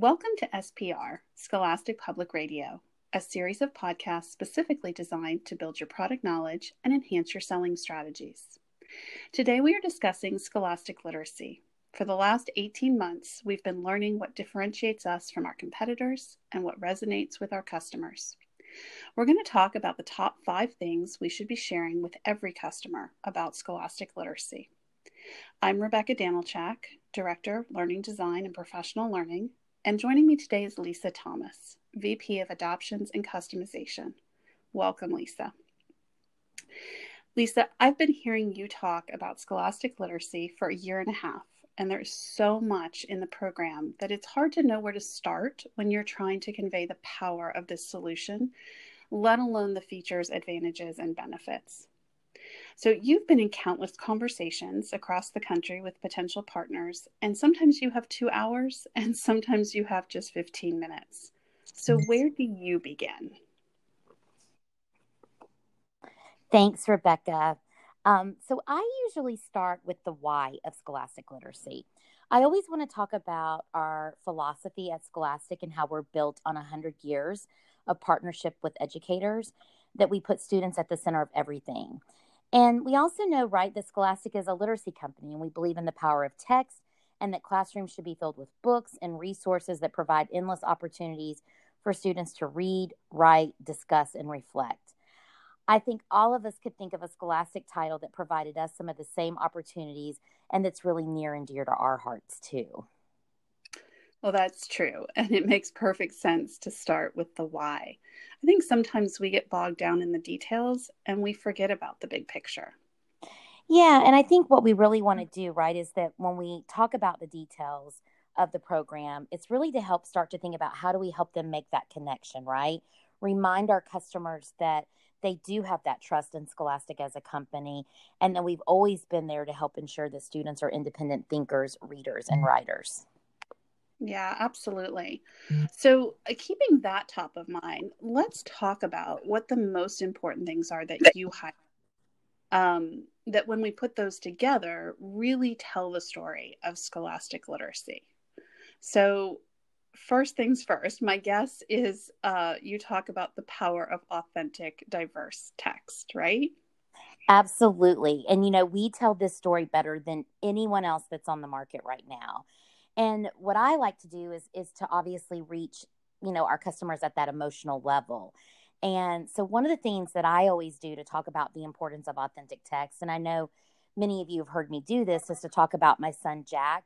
Welcome to SPR, Scholastic Public Radio, a series of podcasts specifically designed to build your product knowledge and enhance your selling strategies. Today we are discussing scholastic literacy. For the last 18 months, we've been learning what differentiates us from our competitors and what resonates with our customers. We're going to talk about the top five things we should be sharing with every customer about scholastic literacy. I'm Rebecca Danilchak, Director, Learning Design and Professional Learning, and joining me today is Lisa Thomas, VP of Adoptions and Customization. Welcome, Lisa. Lisa, I've been hearing you talk about scholastic literacy for a year and a half, and there's so much in the program that it's hard to know where to start when you're trying to convey the power of this solution, let alone the features, advantages, and benefits. So, you've been in countless conversations across the country with potential partners, and sometimes you have two hours, and sometimes you have just 15 minutes. So, where do you begin? Thanks, Rebecca. Um, so, I usually start with the why of scholastic literacy. I always want to talk about our philosophy at Scholastic and how we're built on 100 years of partnership with educators, that we put students at the center of everything. And we also know, right, that Scholastic is a literacy company and we believe in the power of text and that classrooms should be filled with books and resources that provide endless opportunities for students to read, write, discuss, and reflect. I think all of us could think of a scholastic title that provided us some of the same opportunities and that's really near and dear to our hearts, too. Well, that's true. And it makes perfect sense to start with the why. I think sometimes we get bogged down in the details and we forget about the big picture. Yeah. And I think what we really want to mm. do, right, is that when we talk about the details of the program, it's really to help start to think about how do we help them make that connection, right? Remind our customers that they do have that trust in Scholastic as a company, and that we've always been there to help ensure that students are independent thinkers, readers, and mm. writers. Yeah, absolutely. So, uh, keeping that top of mind, let's talk about what the most important things are that you highlight. Um, that when we put those together, really tell the story of scholastic literacy. So, first things first, my guess is uh, you talk about the power of authentic, diverse text, right? Absolutely. And, you know, we tell this story better than anyone else that's on the market right now. And what I like to do is is to obviously reach, you know, our customers at that emotional level. And so one of the things that I always do to talk about the importance of authentic text, and I know many of you have heard me do this, is to talk about my son Jack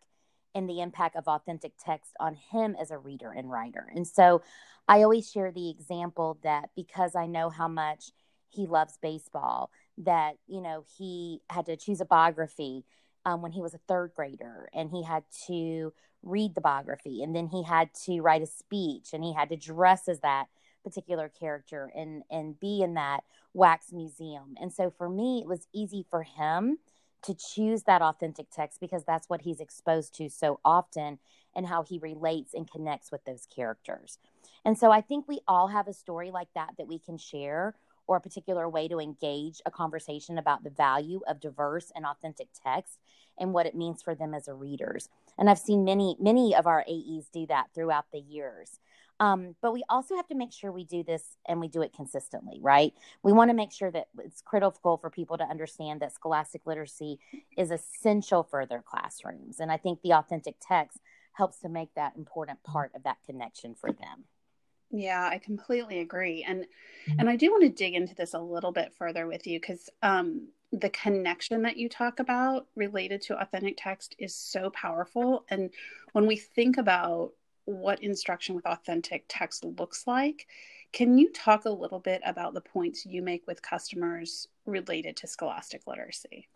and the impact of authentic text on him as a reader and writer. And so I always share the example that because I know how much he loves baseball, that, you know, he had to choose a biography um, when he was a third grader and he had to read the biography and then he had to write a speech and he had to dress as that particular character and and be in that wax museum. And so for me it was easy for him to choose that authentic text because that's what he's exposed to so often and how he relates and connects with those characters. And so i think we all have a story like that that we can share or a particular way to engage a conversation about the value of diverse and authentic text and what it means for them as readers. And I've seen many, many of our AEs do that throughout the years. Um, but we also have to make sure we do this and we do it consistently, right? We want to make sure that it's critical for people to understand that scholastic literacy is essential for their classrooms. And I think the authentic text helps to make that important part of that connection for them. Yeah, I completely agree. And and I do want to dig into this a little bit further with you cuz um the connection that you talk about related to authentic text is so powerful and when we think about what instruction with authentic text looks like, can you talk a little bit about the points you make with customers related to scholastic literacy?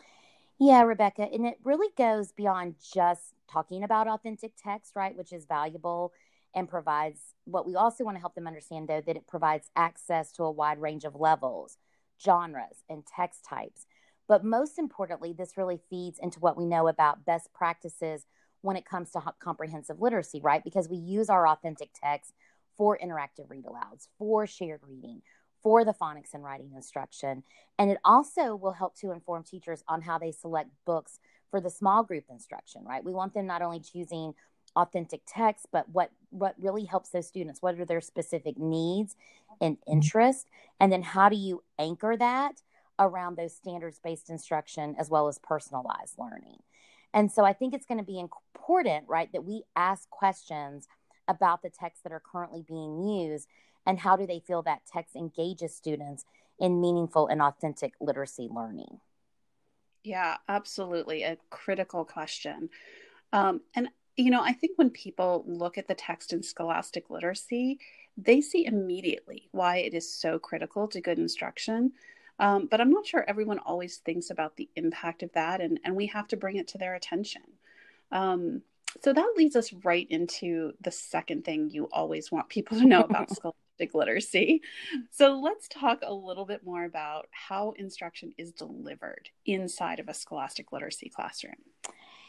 Yeah, Rebecca, and it really goes beyond just talking about authentic text, right, which is valuable and provides what we also want to help them understand, though, that it provides access to a wide range of levels, genres, and text types. But most importantly, this really feeds into what we know about best practices when it comes to comprehensive literacy, right? Because we use our authentic text for interactive read alouds, for shared reading, for the phonics and writing instruction. And it also will help to inform teachers on how they select books for the small group instruction, right? We want them not only choosing authentic text, but what what really helps those students? What are their specific needs and interests? And then how do you anchor that around those standards based instruction as well as personalized learning? And so I think it's going to be important, right, that we ask questions about the texts that are currently being used and how do they feel that text engages students in meaningful and authentic literacy learning? Yeah, absolutely. A critical question. Um, and, you know, I think when people look at the text in scholastic literacy, they see immediately why it is so critical to good instruction. Um, but I'm not sure everyone always thinks about the impact of that, and, and we have to bring it to their attention. Um, so that leads us right into the second thing you always want people to know about scholastic literacy. So let's talk a little bit more about how instruction is delivered inside of a scholastic literacy classroom.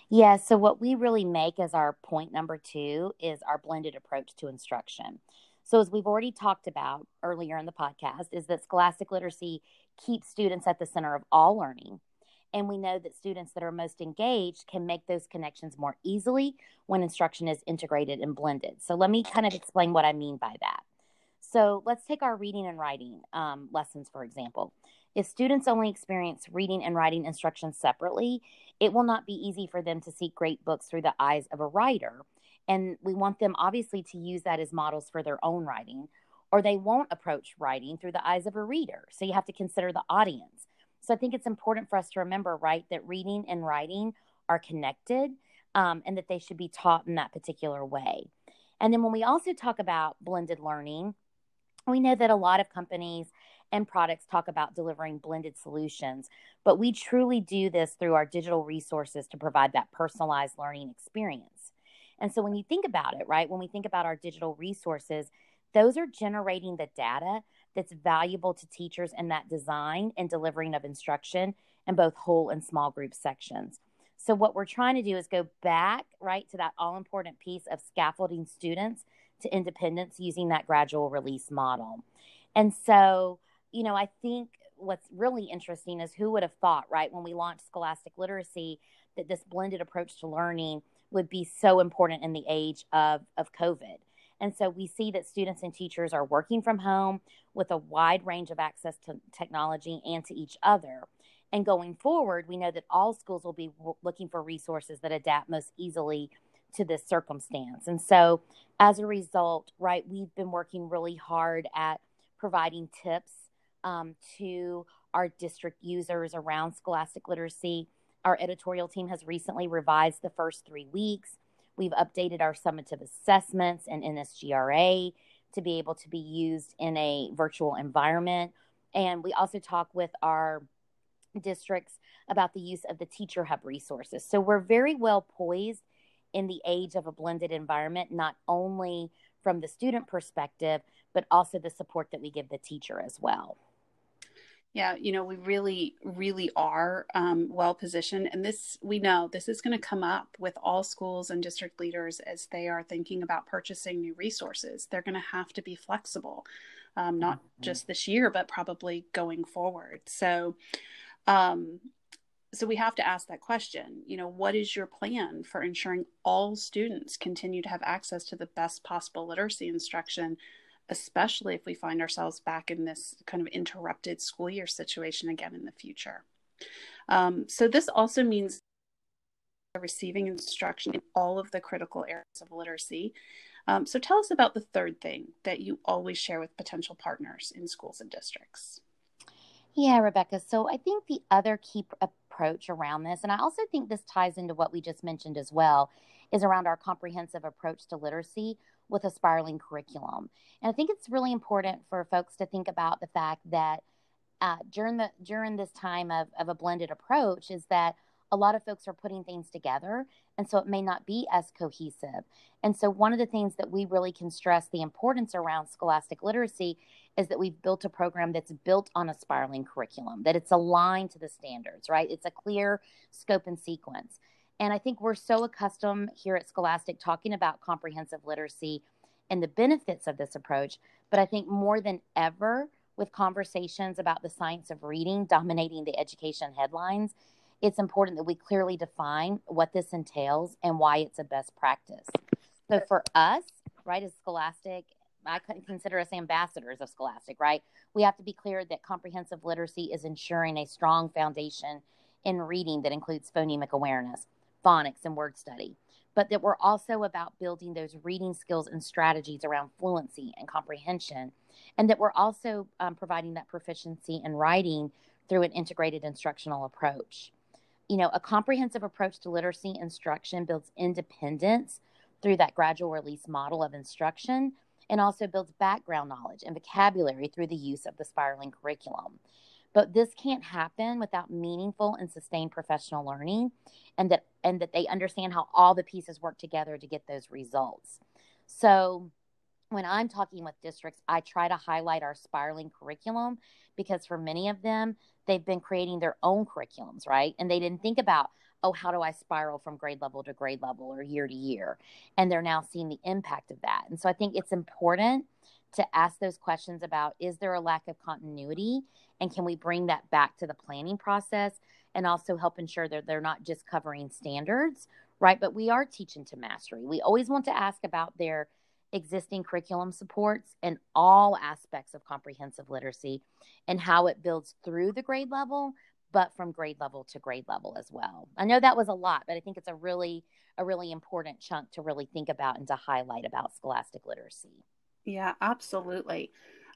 Yeah, so what we really make as our point number two is our blended approach to instruction. So, as we've already talked about earlier in the podcast, is that scholastic literacy keeps students at the center of all learning. And we know that students that are most engaged can make those connections more easily when instruction is integrated and blended. So, let me kind of explain what I mean by that. So, let's take our reading and writing um, lessons, for example. If students only experience reading and writing instruction separately, it will not be easy for them to see great books through the eyes of a writer. And we want them obviously to use that as models for their own writing, or they won't approach writing through the eyes of a reader. So you have to consider the audience. So I think it's important for us to remember, right, that reading and writing are connected um, and that they should be taught in that particular way. And then when we also talk about blended learning, we know that a lot of companies and products talk about delivering blended solutions, but we truly do this through our digital resources to provide that personalized learning experience. And so when you think about it, right, when we think about our digital resources, those are generating the data that's valuable to teachers in that design and delivering of instruction in both whole and small group sections. So, what we're trying to do is go back, right, to that all important piece of scaffolding students to independence using that gradual release model. And so, you know, I think what's really interesting is who would have thought, right, when we launched Scholastic Literacy, that this blended approach to learning would be so important in the age of, of COVID. And so we see that students and teachers are working from home with a wide range of access to technology and to each other. And going forward, we know that all schools will be looking for resources that adapt most easily to this circumstance. And so as a result, right, we've been working really hard at providing tips um, to our district users around scholastic literacy. Our editorial team has recently revised the first three weeks. We've updated our summative assessments and NSGRA to be able to be used in a virtual environment. And we also talk with our districts about the use of the Teacher Hub resources. So we're very well poised in the age of a blended environment, not only from the student perspective, but also the support that we give the teacher as well. Yeah, you know, we really, really are um, well positioned. And this, we know this is going to come up with all schools and district leaders as they are thinking about purchasing new resources. They're going to have to be flexible, um, not mm-hmm. just this year, but probably going forward. So, um, so we have to ask that question you know what is your plan for ensuring all students continue to have access to the best possible literacy instruction especially if we find ourselves back in this kind of interrupted school year situation again in the future. Um, so, this also means receiving instruction in all of the critical areas of literacy. Um, so, tell us about the third thing that you always share with potential partners in schools and districts. Yeah, Rebecca. So, I think the other key approach around this, and I also think this ties into what we just mentioned as well, is around our comprehensive approach to literacy with a spiraling curriculum. And I think it's really important for folks to think about the fact that uh, during the during this time of, of a blended approach is that a lot of folks are putting things together and so it may not be as cohesive. And so one of the things that we really can stress the importance around scholastic literacy is that we've built a program that's built on a spiraling curriculum that it's aligned to the standards right? It's a clear scope and sequence and I think we're so accustomed here at Scholastic talking about comprehensive literacy and the benefits of this approach. But I think more than ever, with conversations about the science of reading dominating the education headlines, it's important that we clearly define what this entails and why it's a best practice. So for us, right, as Scholastic, I couldn't consider us ambassadors of Scholastic, right? We have to be clear that comprehensive literacy is ensuring a strong foundation in reading that includes phonemic awareness, phonics, and word study, but that we're also about building those reading skills and strategies around fluency and comprehension, and that we're also um, providing that proficiency in writing through an integrated instructional approach. You know, a comprehensive approach to literacy instruction builds independence through that gradual release model of instruction and also builds background knowledge and vocabulary through the use of the spiraling curriculum. But this can't happen without meaningful and sustained professional learning and that and that they understand how all the pieces work together to get those results. So when I'm talking with districts, I try to highlight our spiraling curriculum because for many of them, they've been creating their own curriculums, right? And they didn't think about, oh, how do I spiral from grade level to grade level or year to year? And they're now seeing the impact of that. And so I think it's important to ask those questions about is there a lack of continuity and can we bring that back to the planning process and also help ensure that they're not just covering standards, right? But we are teaching to mastery. We always want to ask about their existing curriculum supports and all aspects of comprehensive literacy and how it builds through the grade level but from grade level to grade level as well. I know that was a lot, but I think it's a really a really important chunk to really think about and to highlight about scholastic literacy. Yeah, absolutely.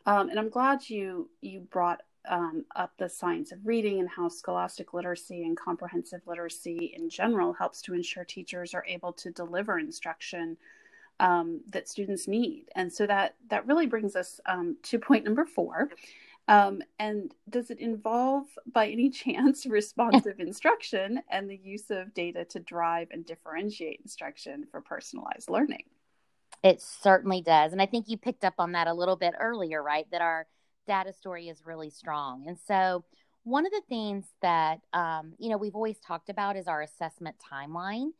Um, and I'm glad you you brought um, up the science of reading and how scholastic literacy and comprehensive literacy in general helps to ensure teachers are able to deliver instruction um, that students need. And so that that really brings us um, to point number four. Um, and does it involve, by any chance, responsive instruction and the use of data to drive and differentiate instruction for personalized learning? It certainly does. And I think you picked up on that a little bit earlier, right? That our data story is really strong. And so, one of the things that, um, you know, we've always talked about is our assessment timeline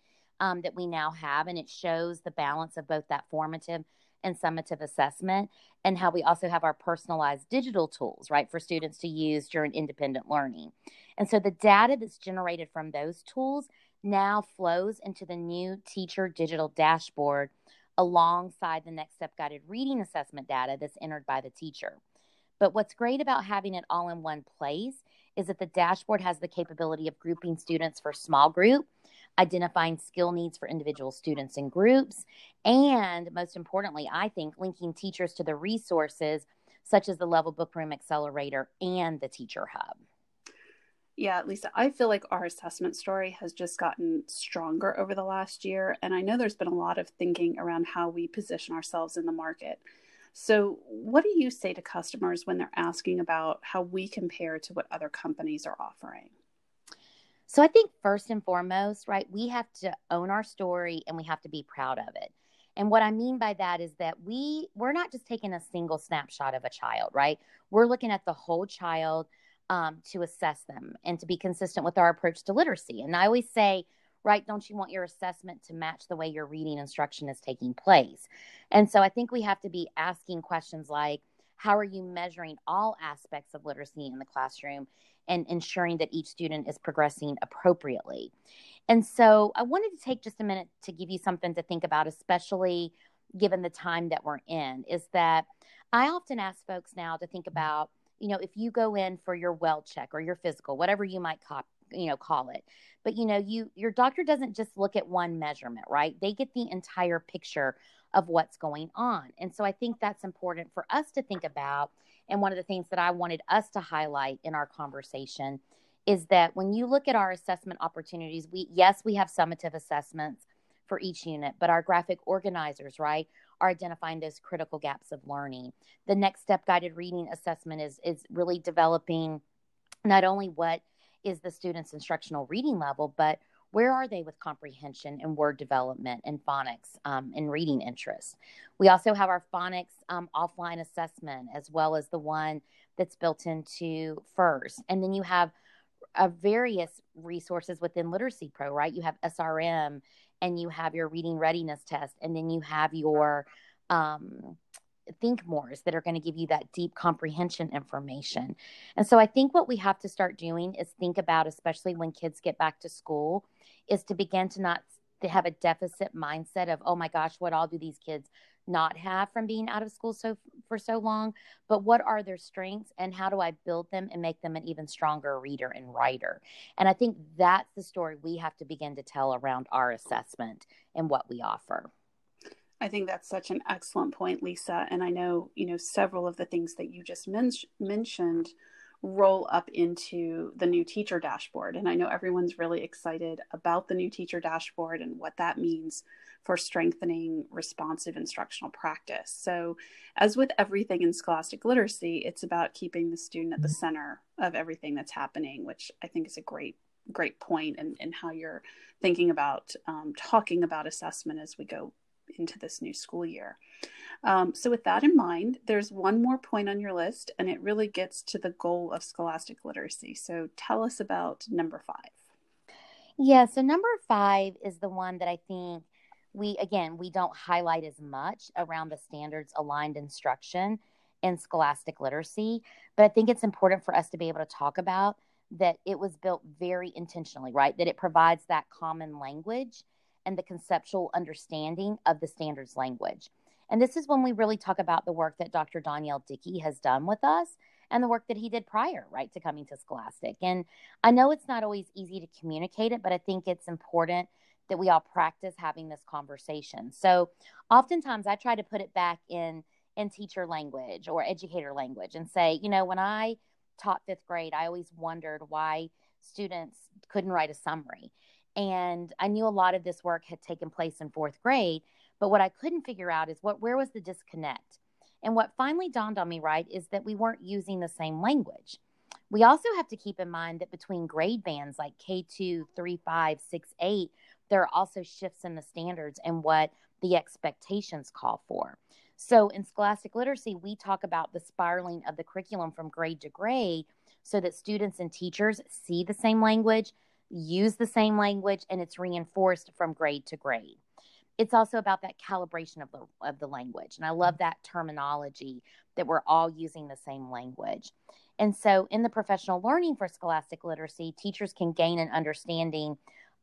um, that we now have, and it shows the balance of both that formative and summative assessment, and how we also have our personalized digital tools, right, for students to use during independent learning. And so the data that's generated from those tools now flows into the new teacher digital dashboard alongside the next step guided reading assessment data that's entered by the teacher. But what's great about having it all in one place is that the dashboard has the capability of grouping students for small group identifying skill needs for individual students and groups, and most importantly, I think linking teachers to the resources such as the Level Book Room Accelerator and the Teacher Hub. Yeah, Lisa, I feel like our assessment story has just gotten stronger over the last year. And I know there's been a lot of thinking around how we position ourselves in the market. So, what do you say to customers when they're asking about how we compare to what other companies are offering? So I think first and foremost, right, we have to own our story and we have to be proud of it. And what I mean by that is that we we're not just taking a single snapshot of a child, right? We're looking at the whole child um, to assess them and to be consistent with our approach to literacy. And I always say, right, don't you want your assessment to match the way your reading instruction is taking place? And so I think we have to be asking questions like, how are you measuring all aspects of literacy in the classroom? and ensuring that each student is progressing appropriately. And so I wanted to take just a minute to give you something to think about, especially given the time that we're in, is that I often ask folks now to think about, you know, if you go in for your well check or your physical, whatever you might call, you know, call it. But you know, you your doctor doesn't just look at one measurement, right? They get the entire picture of what's going on. And so I think that's important for us to think about and one of the things that I wanted us to highlight in our conversation is that when you look at our assessment opportunities, we yes, we have summative assessments for each unit, but our graphic organizers, right, are identifying those critical gaps of learning. The next step guided reading assessment is is really developing not only what is the student's instructional reading level, but where are they with comprehension and word development and phonics um, and reading interest? We also have our phonics um, offline assessment as well as the one that's built into FIRST. And then you have uh, various resources within Literacy Pro, right? You have SRM and you have your reading readiness test, and then you have your um, think mores that are going to give you that deep comprehension information. And so I think what we have to start doing is think about, especially when kids get back to school, is to begin to not they have a deficit mindset of, oh my gosh, what all do these kids not have from being out of school so for so long? But what are their strengths and how do i build them and make them an even stronger reader and writer? And i think that's the story we have to begin to tell around our assessment and what we offer I think that's such an excellent point, Lisa. And I know, you know, several of the things that you just men- mentioned roll up into the new teacher dashboard. And I know everyone's really excited about the new teacher dashboard and what that means for strengthening responsive instructional practice. So, as with everything in scholastic literacy, it's about keeping the student at the center of everything that's happening, which I think is a great great point and how you're thinking about um, talking about assessment as we go into this new school year. Um, so, with that in mind, there's one more point on your list, and it really gets to the goal of scholastic literacy. So, tell us about number five. Yeah, so number five is the one that I think we, again, we don't highlight as much around the standards aligned instruction in scholastic literacy. But I think it's important for us to be able to talk about that it was built very intentionally, right? That it provides that common language and the conceptual understanding of the standards language. And this is when we really talk about the work that Dr. Danielle Dickey has done with us and the work that he did prior, right, to coming to Scholastic. And I know it's not always easy to communicate it, but I think it's important that we all practice having this conversation. So oftentimes I try to put it back in in teacher language or educator language and say, you know, when I taught fifth grade, I always wondered why students couldn't write a summary. And I knew a lot of this work had taken place in fourth grade, but what I couldn't figure out is what where was the disconnect? And what finally dawned on me, right, is that we weren't using the same language. We also have to keep in mind that between grade bands like K2, 3, 5, 6, 8, there are also shifts in the standards and what the expectations call for. So in scholastic literacy, we talk about the spiraling of the curriculum from grade to grade so that students and teachers see the same language, use the same language and it's reinforced from grade to grade. It's also about that calibration of the of the language. And I love that terminology that we're all using the same language. And so in the professional learning for scholastic literacy, teachers can gain an understanding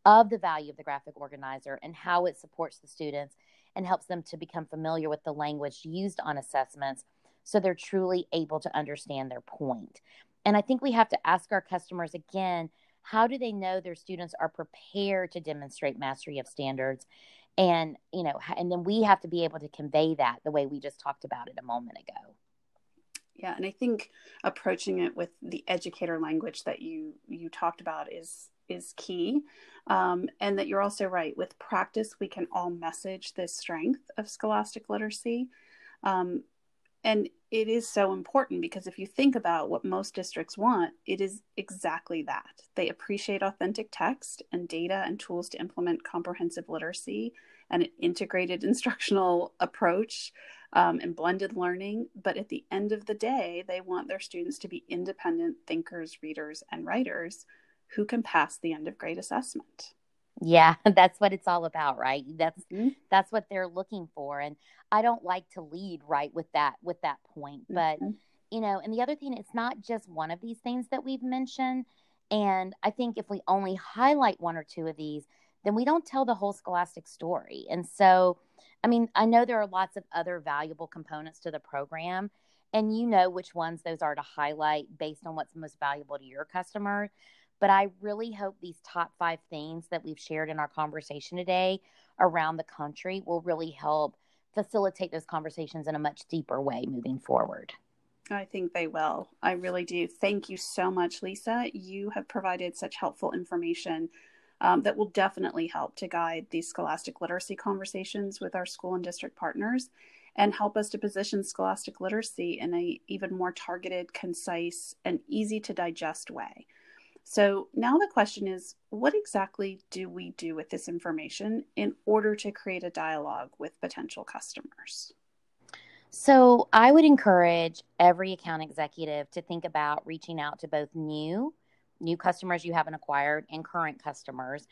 of the value of the graphic organizer and how it supports the students and helps them to become familiar with the language used on assessments so they're truly able to understand their point. And I think we have to ask our customers again how do they know their students are prepared to demonstrate mastery of standards? And you know and then we have to be able to convey that the way we just talked about it a moment ago. Yeah and i think approaching it with the educator language that you you talked about is is key. Um, and that you're also right with practice we can all message this strength of scholastic literacy. Um, and it is so important because if you think about what most districts want, it is exactly that. They appreciate authentic text and data and tools to implement comprehensive literacy and an integrated instructional approach um, and blended learning. But at the end of the day, they want their students to be independent thinkers, readers, and writers who can pass the end of grade assessment. Yeah, that's what it's all about, right? That's mm-hmm. that's what they're looking for and I don't like to lead right with that with that point, but mm-hmm. you know, and the other thing it's not just one of these things that we've mentioned and I think if we only highlight one or two of these, then we don't tell the whole scholastic story. And so, I mean, I know there are lots of other valuable components to the program and you know which ones those are to highlight based on what's most valuable to your customer. But I really hope these top five things that we've shared in our conversation today around the country will really help facilitate those conversations in a much deeper way moving forward. I think they will. I really do. Thank you so much, Lisa. You have provided such helpful information um, that will definitely help to guide these scholastic literacy conversations with our school and district partners and help us to position scholastic literacy in a even more targeted, concise, and easy to digest way. So now the question is what exactly do we do with this information in order to create a dialogue with potential customers? So I would encourage every account executive to think about reaching out to both new new customers you haven't acquired and current customers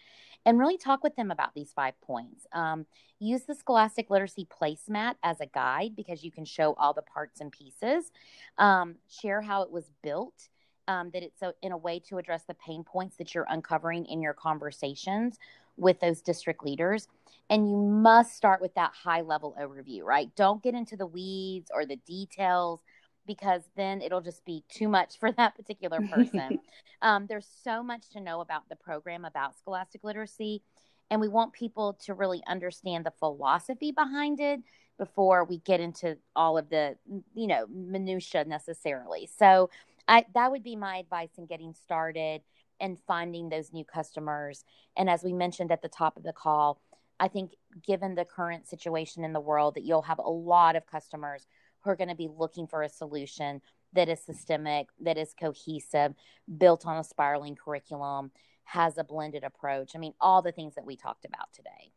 and really talk with them about these five points. Um, use the Scholastic Literacy placemat as a guide because you can show all the parts and pieces. Um, share how it was built um, that it's a, in a way to address the pain points that you're uncovering in your conversations with those district leaders. And you must start with that high level overview, right? Don't get into the weeds or the details because then it'll just be too much for that particular person. um, there's so much to know about the program, about scholastic literacy, and we want people to really understand the philosophy behind it before we get into all of the you know minutia necessarily so I, that would be my advice in getting started and finding those new customers. And as we mentioned at the top of the call i think given the current situation in the world that you'll have a lot of customers who are going to be looking for a solution that is systemic that is cohesive built on a spiraling curriculum has a blended approach. I mean all the things that we talked about today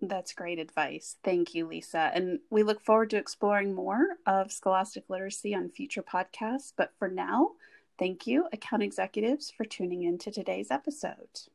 that's great advice. Thank you, Lisa. And we look forward to exploring more of scholastic literacy on future podcasts. But for now, thank you, account executives, for tuning in to today's episode.